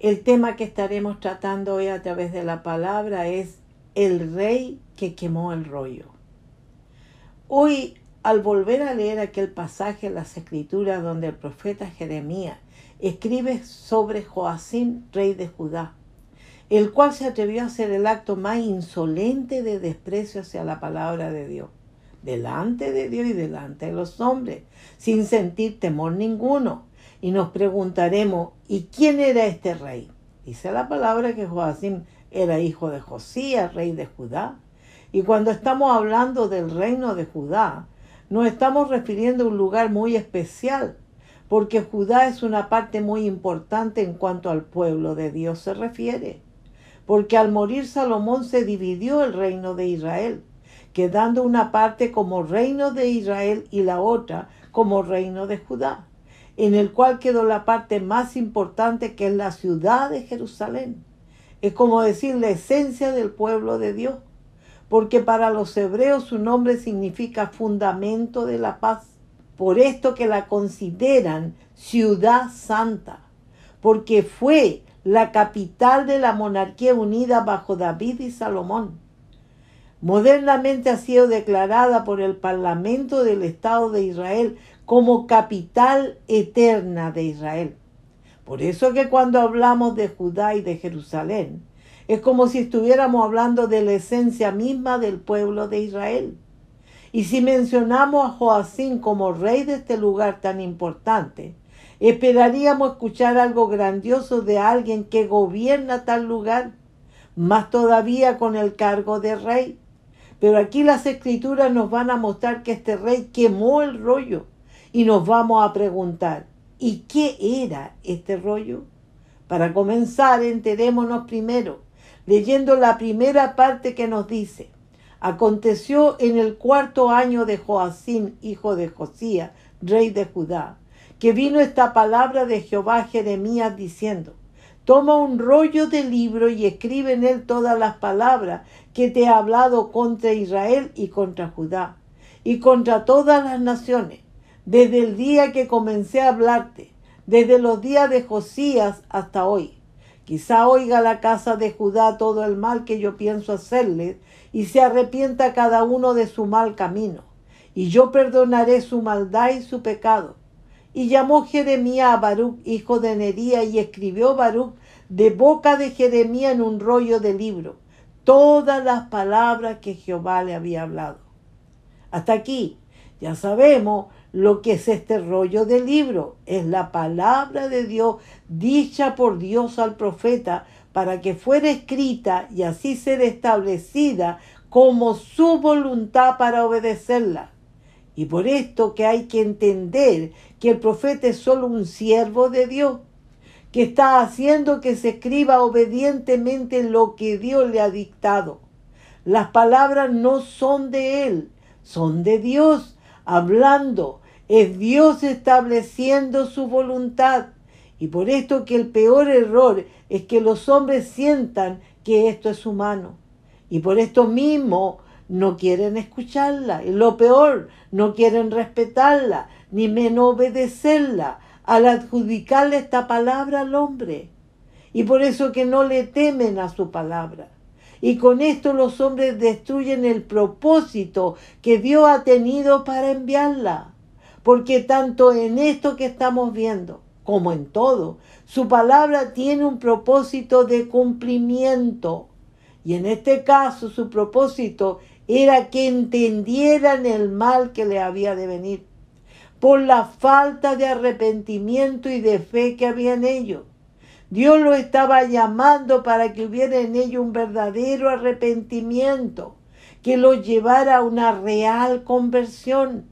El tema que estaremos tratando hoy a través de la palabra es el rey que quemó el rollo. Hoy, al volver a leer aquel pasaje en las escrituras donde el profeta Jeremías escribe sobre Joacín, rey de Judá, el cual se atrevió a hacer el acto más insolente de desprecio hacia la palabra de Dios, delante de Dios y delante de los hombres, sin sentir temor ninguno y nos preguntaremos, ¿y quién era este rey? Dice la palabra que Joacim era hijo de Josías, rey de Judá. Y cuando estamos hablando del reino de Judá, nos estamos refiriendo a un lugar muy especial, porque Judá es una parte muy importante en cuanto al pueblo de Dios se refiere. Porque al morir Salomón se dividió el reino de Israel, quedando una parte como reino de Israel y la otra como reino de Judá en el cual quedó la parte más importante que es la ciudad de Jerusalén. Es como decir la esencia del pueblo de Dios, porque para los hebreos su nombre significa fundamento de la paz. Por esto que la consideran ciudad santa, porque fue la capital de la monarquía unida bajo David y Salomón. Modernamente ha sido declarada por el Parlamento del Estado de Israel como capital eterna de Israel. Por eso que cuando hablamos de Judá y de Jerusalén, es como si estuviéramos hablando de la esencia misma del pueblo de Israel. Y si mencionamos a Joacín como rey de este lugar tan importante, esperaríamos escuchar algo grandioso de alguien que gobierna tal lugar, más todavía con el cargo de rey. Pero aquí las escrituras nos van a mostrar que este rey quemó el rollo y nos vamos a preguntar, ¿y qué era este rollo? Para comenzar, enterémonos primero, leyendo la primera parte que nos dice, aconteció en el cuarto año de Joacín, hijo de Josías, rey de Judá, que vino esta palabra de Jehová Jeremías diciendo, Toma un rollo de libro y escribe en él todas las palabras que te he hablado contra Israel y contra Judá, y contra todas las naciones, desde el día que comencé a hablarte, desde los días de Josías hasta hoy. Quizá oiga la casa de Judá todo el mal que yo pienso hacerle, y se arrepienta cada uno de su mal camino, y yo perdonaré su maldad y su pecado. Y llamó Jeremías a Baruch, hijo de Nería, y escribió Baruch de boca de Jeremías en un rollo de libro todas las palabras que Jehová le había hablado. Hasta aquí ya sabemos lo que es este rollo de libro. Es la palabra de Dios dicha por Dios al profeta para que fuera escrita y así ser establecida como su voluntad para obedecerla. Y por esto que hay que entender que el profeta es solo un siervo de Dios, que está haciendo que se escriba obedientemente lo que Dios le ha dictado. Las palabras no son de él, son de Dios, hablando es Dios estableciendo su voluntad. Y por esto que el peor error es que los hombres sientan que esto es humano. Y por esto mismo no quieren escucharla. Y lo peor, no quieren respetarla, ni menos obedecerla, al adjudicarle esta palabra al hombre. Y por eso que no le temen a su palabra. Y con esto los hombres destruyen el propósito que Dios ha tenido para enviarla. Porque tanto en esto que estamos viendo, como en todo, su palabra tiene un propósito de cumplimiento. Y en este caso su propósito era que entendieran el mal que le había de venir, por la falta de arrepentimiento y de fe que había en ellos. Dios lo estaba llamando para que hubiera en ellos un verdadero arrepentimiento, que los llevara a una real conversión,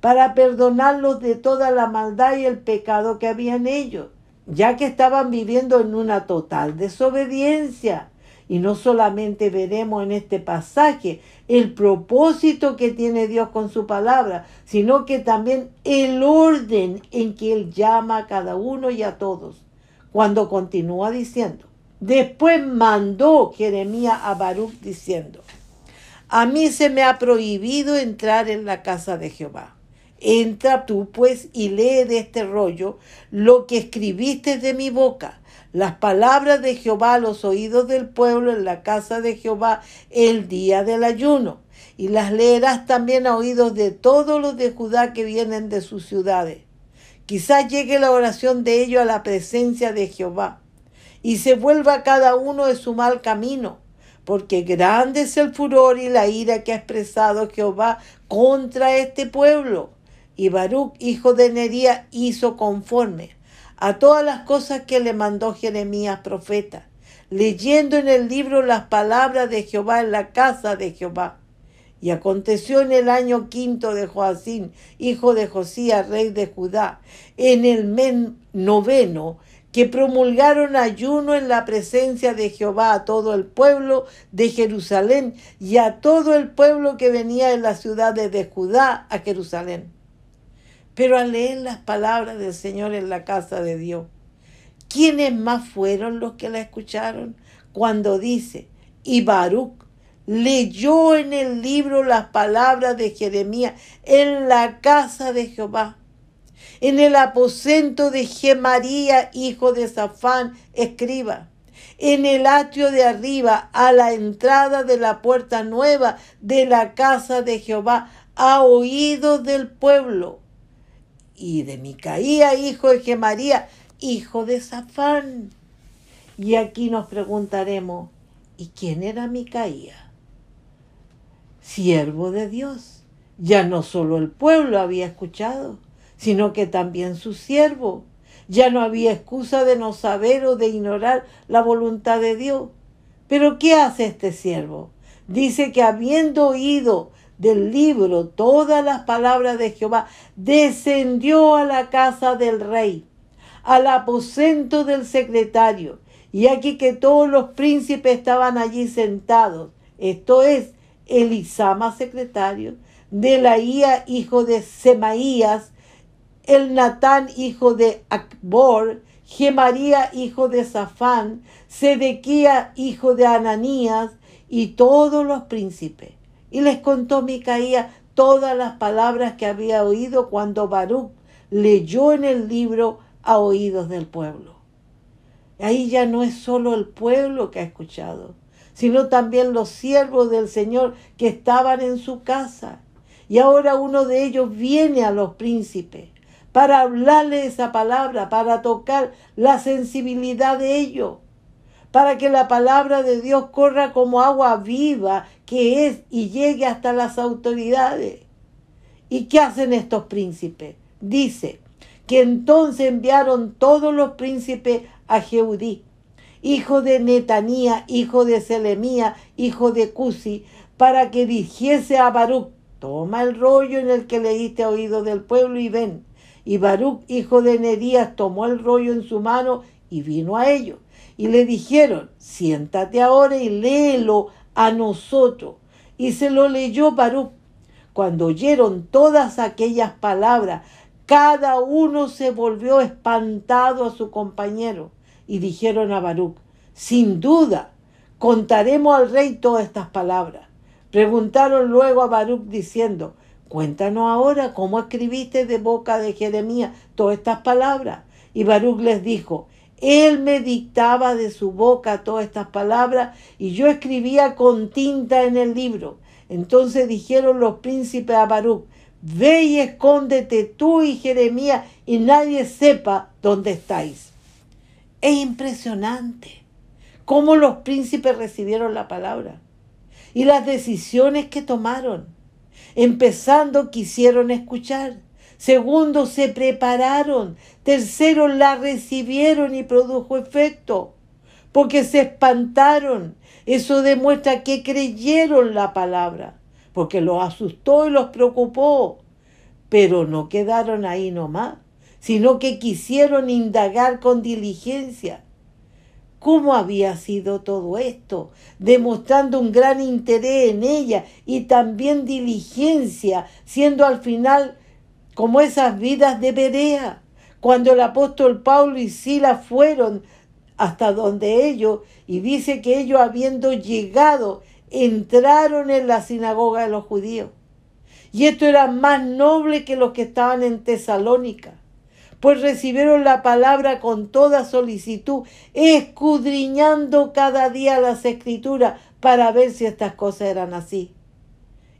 para perdonarlos de toda la maldad y el pecado que había en ellos, ya que estaban viviendo en una total desobediencia y no solamente veremos en este pasaje el propósito que tiene Dios con su palabra, sino que también el orden en que Él llama a cada uno y a todos. Cuando continúa diciendo, después mandó Jeremías a Baruch diciendo, a mí se me ha prohibido entrar en la casa de Jehová. Entra tú pues y lee de este rollo lo que escribiste de mi boca las palabras de Jehová a los oídos del pueblo en la casa de Jehová el día del ayuno. Y las leerás también a oídos de todos los de Judá que vienen de sus ciudades. Quizás llegue la oración de ellos a la presencia de Jehová y se vuelva cada uno de su mal camino, porque grande es el furor y la ira que ha expresado Jehová contra este pueblo. Y Baruch, hijo de Nería, hizo conforme a todas las cosas que le mandó Jeremías profeta, leyendo en el libro las palabras de Jehová en la casa de Jehová. Y aconteció en el año quinto de Joacín, hijo de Josías, rey de Judá, en el men noveno, que promulgaron ayuno en la presencia de Jehová a todo el pueblo de Jerusalén y a todo el pueblo que venía de las ciudades de Judá a Jerusalén pero al leer las palabras del Señor en la casa de Dios, ¿quiénes más fueron los que la escucharon? Cuando dice, y Baruch leyó en el libro las palabras de Jeremías en la casa de Jehová, en el aposento de Gemaría, hijo de Safán, escriba, en el atrio de arriba, a la entrada de la puerta nueva de la casa de Jehová, a oídos del pueblo y de Micaía, hijo de Gemaría, hijo de Safán. Y aquí nos preguntaremos, ¿y quién era Micaía? Siervo de Dios. Ya no solo el pueblo había escuchado, sino que también su siervo. Ya no había excusa de no saber o de ignorar la voluntad de Dios. Pero ¿qué hace este siervo? Dice que habiendo oído del libro todas las palabras de Jehová, descendió a la casa del rey, al aposento del secretario. Y aquí que todos los príncipes estaban allí sentados. Esto es Elisama, secretario, Delaía, hijo de Semaías, el Natán, hijo de Acbor, Gemaría, hijo de Safán, Sedequía, hijo de Ananías, y todos los príncipes. Y les contó Micaía todas las palabras que había oído cuando Baruch leyó en el libro a oídos del pueblo. Ahí ya no es solo el pueblo que ha escuchado, sino también los siervos del Señor que estaban en su casa. Y ahora uno de ellos viene a los príncipes para hablarle esa palabra, para tocar la sensibilidad de ellos para que la palabra de Dios corra como agua viva que es y llegue hasta las autoridades. ¿Y qué hacen estos príncipes? Dice que entonces enviaron todos los príncipes a Jeudí, hijo de Netanía, hijo de Selemía, hijo de Cusi, para que dijese a Baruch, toma el rollo en el que leíste oído del pueblo y ven. Y Baruch, hijo de Nerías, tomó el rollo en su mano y vino a ellos y le dijeron, siéntate ahora y léelo a nosotros. Y se lo leyó Baruch. Cuando oyeron todas aquellas palabras, cada uno se volvió espantado a su compañero y dijeron a Baruch, sin duda, contaremos al rey todas estas palabras. Preguntaron luego a Baruch diciendo, cuéntanos ahora cómo escribiste de boca de Jeremías todas estas palabras. Y Baruch les dijo, él me dictaba de su boca todas estas palabras y yo escribía con tinta en el libro. Entonces dijeron los príncipes a Baruch, ve y escóndete tú y Jeremías y nadie sepa dónde estáis. Es impresionante cómo los príncipes recibieron la palabra y las decisiones que tomaron. Empezando, quisieron escuchar. Segundo, se prepararon. Tercero, la recibieron y produjo efecto. Porque se espantaron. Eso demuestra que creyeron la palabra. Porque los asustó y los preocupó. Pero no quedaron ahí nomás, sino que quisieron indagar con diligencia cómo había sido todo esto, demostrando un gran interés en ella y también diligencia, siendo al final como esas vidas de Berea, cuando el apóstol Pablo y Sila fueron hasta donde ellos, y dice que ellos habiendo llegado, entraron en la sinagoga de los judíos. Y esto era más noble que los que estaban en Tesalónica pues recibieron la palabra con toda solicitud, escudriñando cada día las escrituras para ver si estas cosas eran así.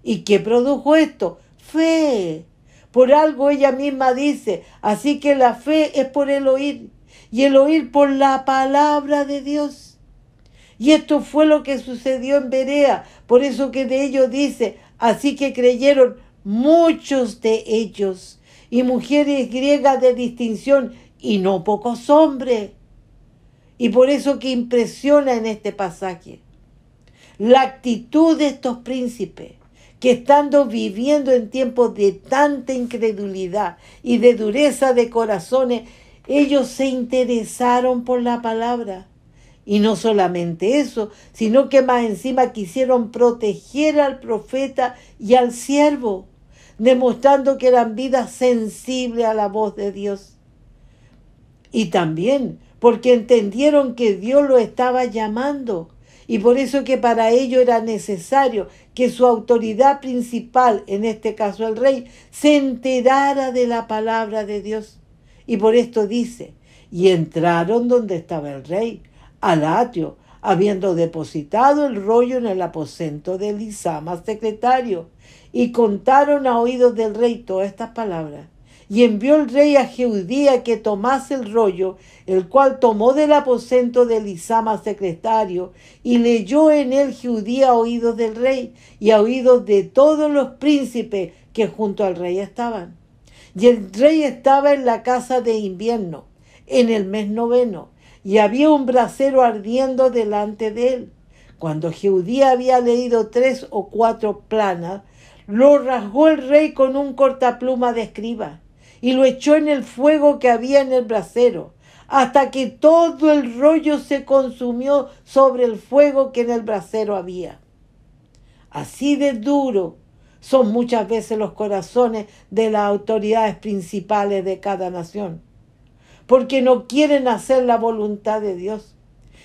¿Y qué produjo esto? Fe. Por algo ella misma dice, así que la fe es por el oír y el oír por la palabra de Dios. Y esto fue lo que sucedió en Berea, por eso que de ellos dice, así que creyeron muchos de ellos y mujeres griegas de distinción y no pocos hombres. Y por eso que impresiona en este pasaje la actitud de estos príncipes que estando viviendo en tiempos de tanta incredulidad y de dureza de corazones, ellos se interesaron por la palabra. Y no solamente eso, sino que más encima quisieron proteger al profeta y al siervo demostrando que eran vidas sensibles a la voz de Dios. Y también porque entendieron que Dios lo estaba llamando y por eso que para ello era necesario que su autoridad principal, en este caso el rey, se enterara de la palabra de Dios. Y por esto dice, y entraron donde estaba el rey, al atrio, habiendo depositado el rollo en el aposento de Elisama, secretario, y contaron a oídos del rey todas estas palabras. Y envió el rey a Jeudía que tomase el rollo, el cual tomó del aposento de Elisama secretario, y leyó en él Jeudía a oídos del rey, y a oídos de todos los príncipes que junto al rey estaban. Y el rey estaba en la casa de invierno, en el mes noveno, y había un brasero ardiendo delante de él. Cuando Jeudía había leído tres o cuatro planas, lo rasgó el rey con un cortapluma de escriba y lo echó en el fuego que había en el brasero, hasta que todo el rollo se consumió sobre el fuego que en el brasero había. Así de duro son muchas veces los corazones de las autoridades principales de cada nación, porque no quieren hacer la voluntad de Dios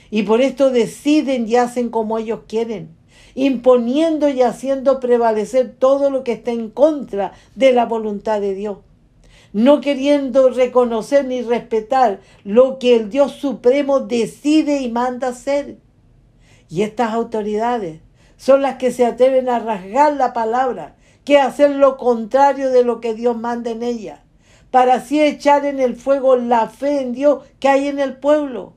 y por esto deciden y hacen como ellos quieren imponiendo y haciendo prevalecer todo lo que está en contra de la voluntad de Dios, no queriendo reconocer ni respetar lo que el Dios Supremo decide y manda hacer. Y estas autoridades son las que se atreven a rasgar la palabra, que hacer lo contrario de lo que Dios manda en ella, para así echar en el fuego la fe en Dios que hay en el pueblo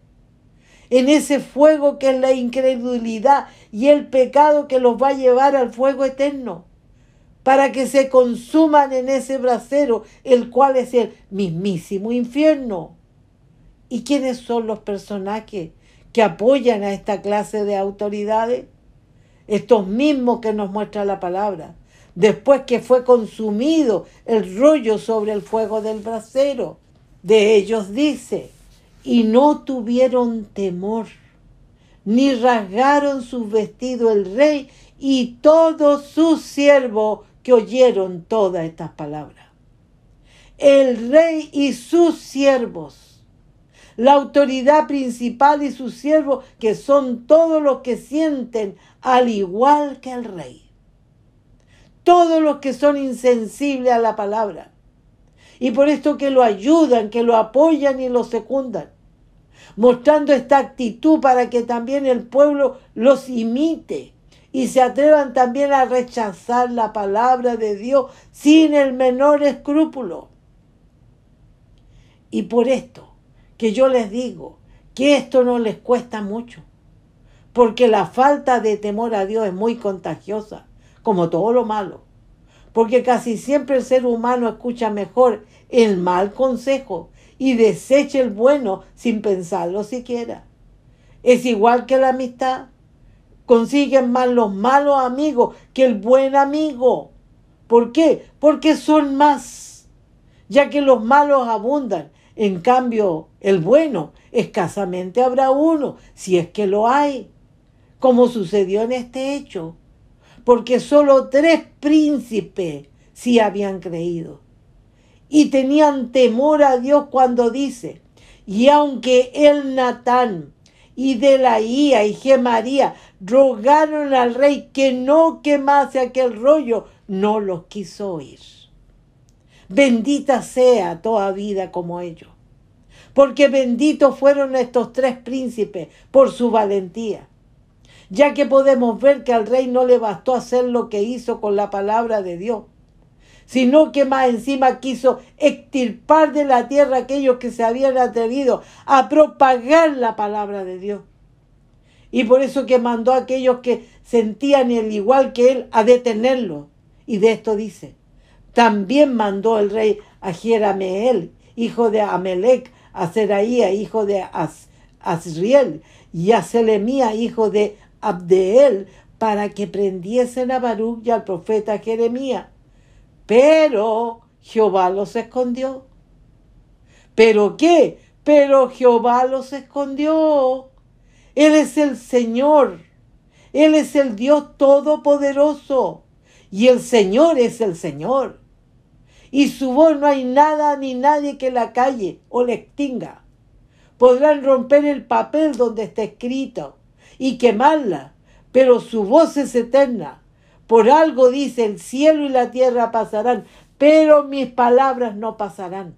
en ese fuego que es la incredulidad y el pecado que los va a llevar al fuego eterno, para que se consuman en ese brasero, el cual es el mismísimo infierno. ¿Y quiénes son los personajes que apoyan a esta clase de autoridades? Estos mismos que nos muestra la palabra, después que fue consumido el rollo sobre el fuego del brasero. De ellos dice, y no tuvieron temor, ni rasgaron sus vestidos el rey y todos sus siervos que oyeron todas estas palabras. El rey y sus siervos, la autoridad principal y sus siervos, que son todos los que sienten al igual que el rey. todos los que son insensibles a la palabra. Y por esto que lo ayudan, que lo apoyan y lo secundan, mostrando esta actitud para que también el pueblo los imite y se atrevan también a rechazar la palabra de Dios sin el menor escrúpulo. Y por esto que yo les digo que esto no les cuesta mucho, porque la falta de temor a Dios es muy contagiosa, como todo lo malo, porque casi siempre el ser humano escucha mejor el mal consejo y desecha el bueno sin pensarlo siquiera. Es igual que la amistad. Consiguen más los malos amigos que el buen amigo. ¿Por qué? Porque son más, ya que los malos abundan. En cambio, el bueno escasamente habrá uno, si es que lo hay, como sucedió en este hecho, porque solo tres príncipes sí habían creído y tenían temor a Dios cuando dice, y aunque el Natán y de la Ia y Gemaría rogaron al rey que no quemase aquel rollo, no los quiso oír. Bendita sea toda vida como ellos, porque benditos fueron estos tres príncipes por su valentía, ya que podemos ver que al rey no le bastó hacer lo que hizo con la palabra de Dios, sino que más encima quiso extirpar de la tierra aquellos que se habían atrevido a propagar la palabra de Dios. Y por eso que mandó a aquellos que sentían el igual que él a detenerlo. Y de esto dice, también mandó el rey a Jerameel, hijo de Amelec, a Seraía, hijo de Asriel, y a Selemía, hijo de Abdeel, para que prendiesen a Baruch y al profeta Jeremías pero Jehová los escondió. ¿Pero qué? Pero Jehová los escondió. Él es el Señor. Él es el Dios todopoderoso. Y el Señor es el Señor. Y su voz no hay nada ni nadie que la calle o la extinga. Podrán romper el papel donde está escrito y quemarla, pero su voz es eterna por algo dice, el cielo y la tierra pasarán, pero mis palabras no pasarán.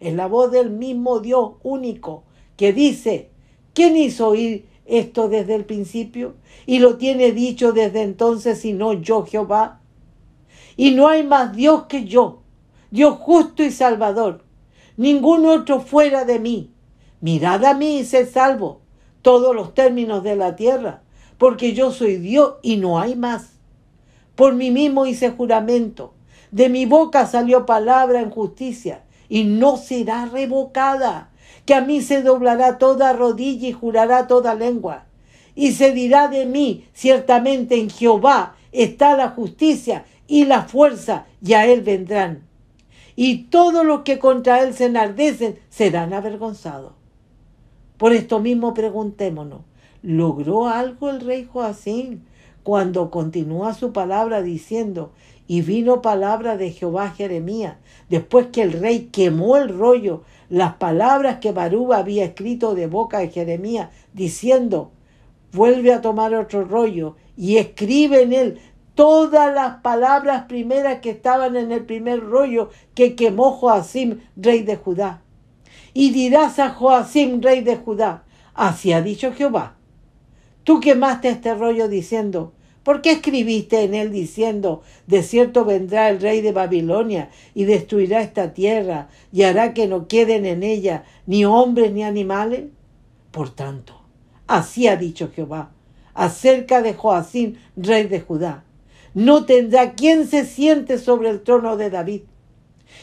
Es la voz del mismo Dios único que dice, ¿quién hizo oír esto desde el principio? Y lo tiene dicho desde entonces, sino yo Jehová. Y no hay más Dios que yo, Dios justo y salvador, ningún otro fuera de mí. Mirad a mí y sed salvo, todos los términos de la tierra, porque yo soy Dios y no hay más. Por mí mismo hice juramento. De mi boca salió palabra en justicia y no será revocada. Que a mí se doblará toda rodilla y jurará toda lengua. Y se dirá de mí, ciertamente en Jehová está la justicia y la fuerza, y a él vendrán. Y todos los que contra él se enardecen serán avergonzados. Por esto mismo preguntémonos, ¿logró algo el rey Joacín cuando continúa su palabra diciendo, y vino palabra de Jehová Jeremías, después que el rey quemó el rollo, las palabras que Barú había escrito de boca de Jeremías, diciendo, vuelve a tomar otro rollo y escribe en él todas las palabras primeras que estaban en el primer rollo que quemó Joacim, rey de Judá. Y dirás a Joacim, rey de Judá, así ha dicho Jehová, Tú quemaste este rollo diciendo, ¿por qué escribiste en él diciendo, de cierto vendrá el rey de Babilonia y destruirá esta tierra y hará que no queden en ella ni hombres ni animales? Por tanto, así ha dicho Jehová acerca de Joacín, rey de Judá. No tendrá quien se siente sobre el trono de David,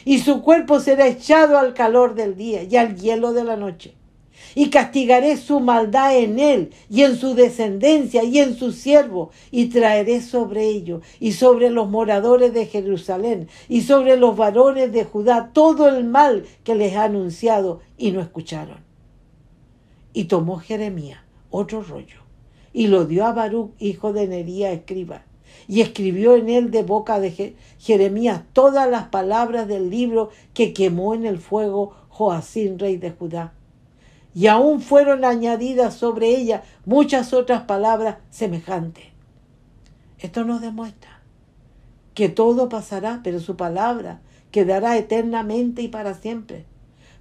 y su cuerpo será echado al calor del día y al hielo de la noche y castigaré su maldad en él y en su descendencia y en su siervo y traeré sobre ellos y sobre los moradores de Jerusalén y sobre los varones de Judá todo el mal que les ha anunciado y no escucharon. Y tomó Jeremías otro rollo y lo dio a Baruch, hijo de Nería, escriba, y escribió en él de boca de Jeremías todas las palabras del libro que quemó en el fuego Joacín, rey de Judá y aún fueron añadidas sobre ella muchas otras palabras semejantes. Esto nos demuestra que todo pasará, pero su palabra quedará eternamente y para siempre,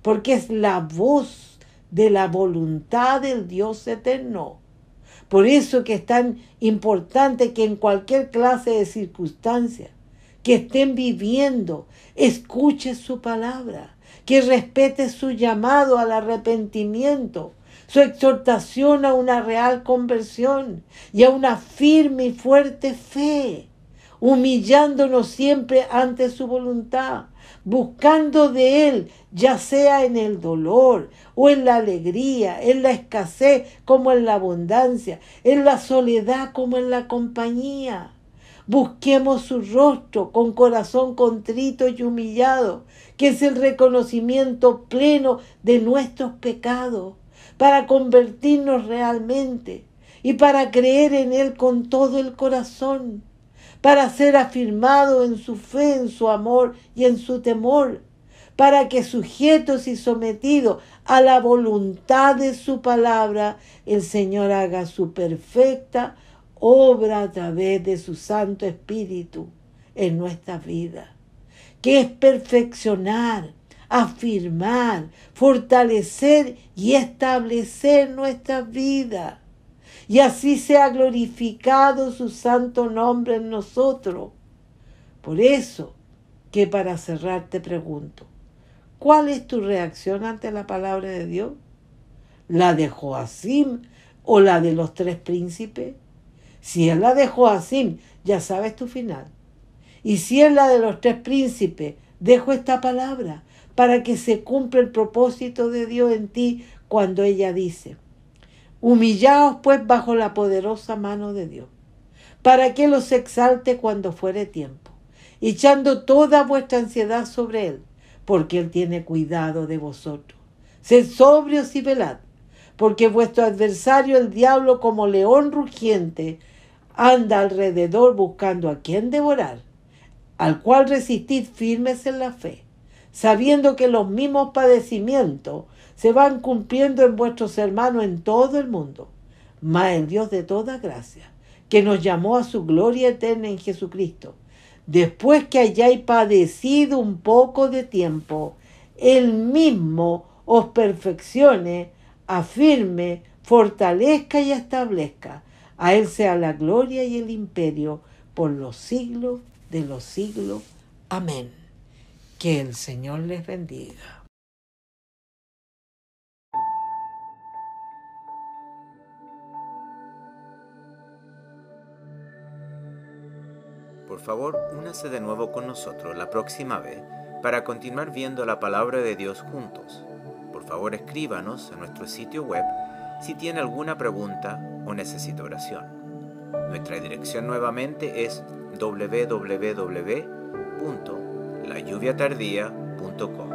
porque es la voz de la voluntad del Dios eterno. Por eso que es tan importante que en cualquier clase de circunstancia que estén viviendo, escuche su palabra, que respete su llamado al arrepentimiento, su exhortación a una real conversión y a una firme y fuerte fe, humillándonos siempre ante su voluntad, buscando de Él, ya sea en el dolor o en la alegría, en la escasez como en la abundancia, en la soledad como en la compañía. Busquemos su rostro con corazón contrito y humillado, que es el reconocimiento pleno de nuestros pecados para convertirnos realmente y para creer en Él con todo el corazón, para ser afirmado en su fe, en su amor y en su temor, para que sujetos y sometidos a la voluntad de su palabra, el Señor haga su perfecta obra a través de su Santo Espíritu en nuestra vida, que es perfeccionar, afirmar, fortalecer y establecer nuestra vida. Y así sea glorificado su santo nombre en nosotros. Por eso que para cerrar te pregunto, ¿cuál es tu reacción ante la palabra de Dios? ¿La de Joacim o la de los tres príncipes? Si es la de Joacim, ya sabes tu final. Y si es la de los tres príncipes, dejo esta palabra para que se cumpla el propósito de Dios en ti cuando ella dice, humillaos pues bajo la poderosa mano de Dios, para que los exalte cuando fuere tiempo, echando toda vuestra ansiedad sobre Él, porque Él tiene cuidado de vosotros. Sed sobrios y velad, porque vuestro adversario el diablo como león rugiente anda alrededor buscando a quien devorar, al cual resistid firmes en la fe sabiendo que los mismos padecimientos se van cumpliendo en vuestros hermanos en todo el mundo. Mas el Dios de toda gracia, que nos llamó a su gloria eterna en Jesucristo, después que hayáis padecido un poco de tiempo, Él mismo os perfeccione, afirme, fortalezca y establezca. A Él sea la gloria y el imperio por los siglos de los siglos. Amén. Que el Señor les bendiga. Por favor, únase de nuevo con nosotros la próxima vez para continuar viendo la palabra de Dios juntos. Favor, escríbanos a nuestro sitio web si tiene alguna pregunta o necesita oración. Nuestra dirección nuevamente es www layuviatardía.com.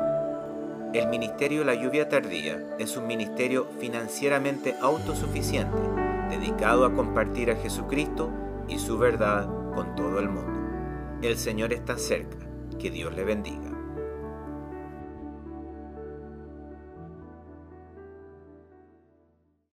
El Ministerio La Lluvia Tardía es un ministerio financieramente autosuficiente, dedicado a compartir a Jesucristo y su verdad con todo el mundo. El Señor está cerca. Que Dios le bendiga.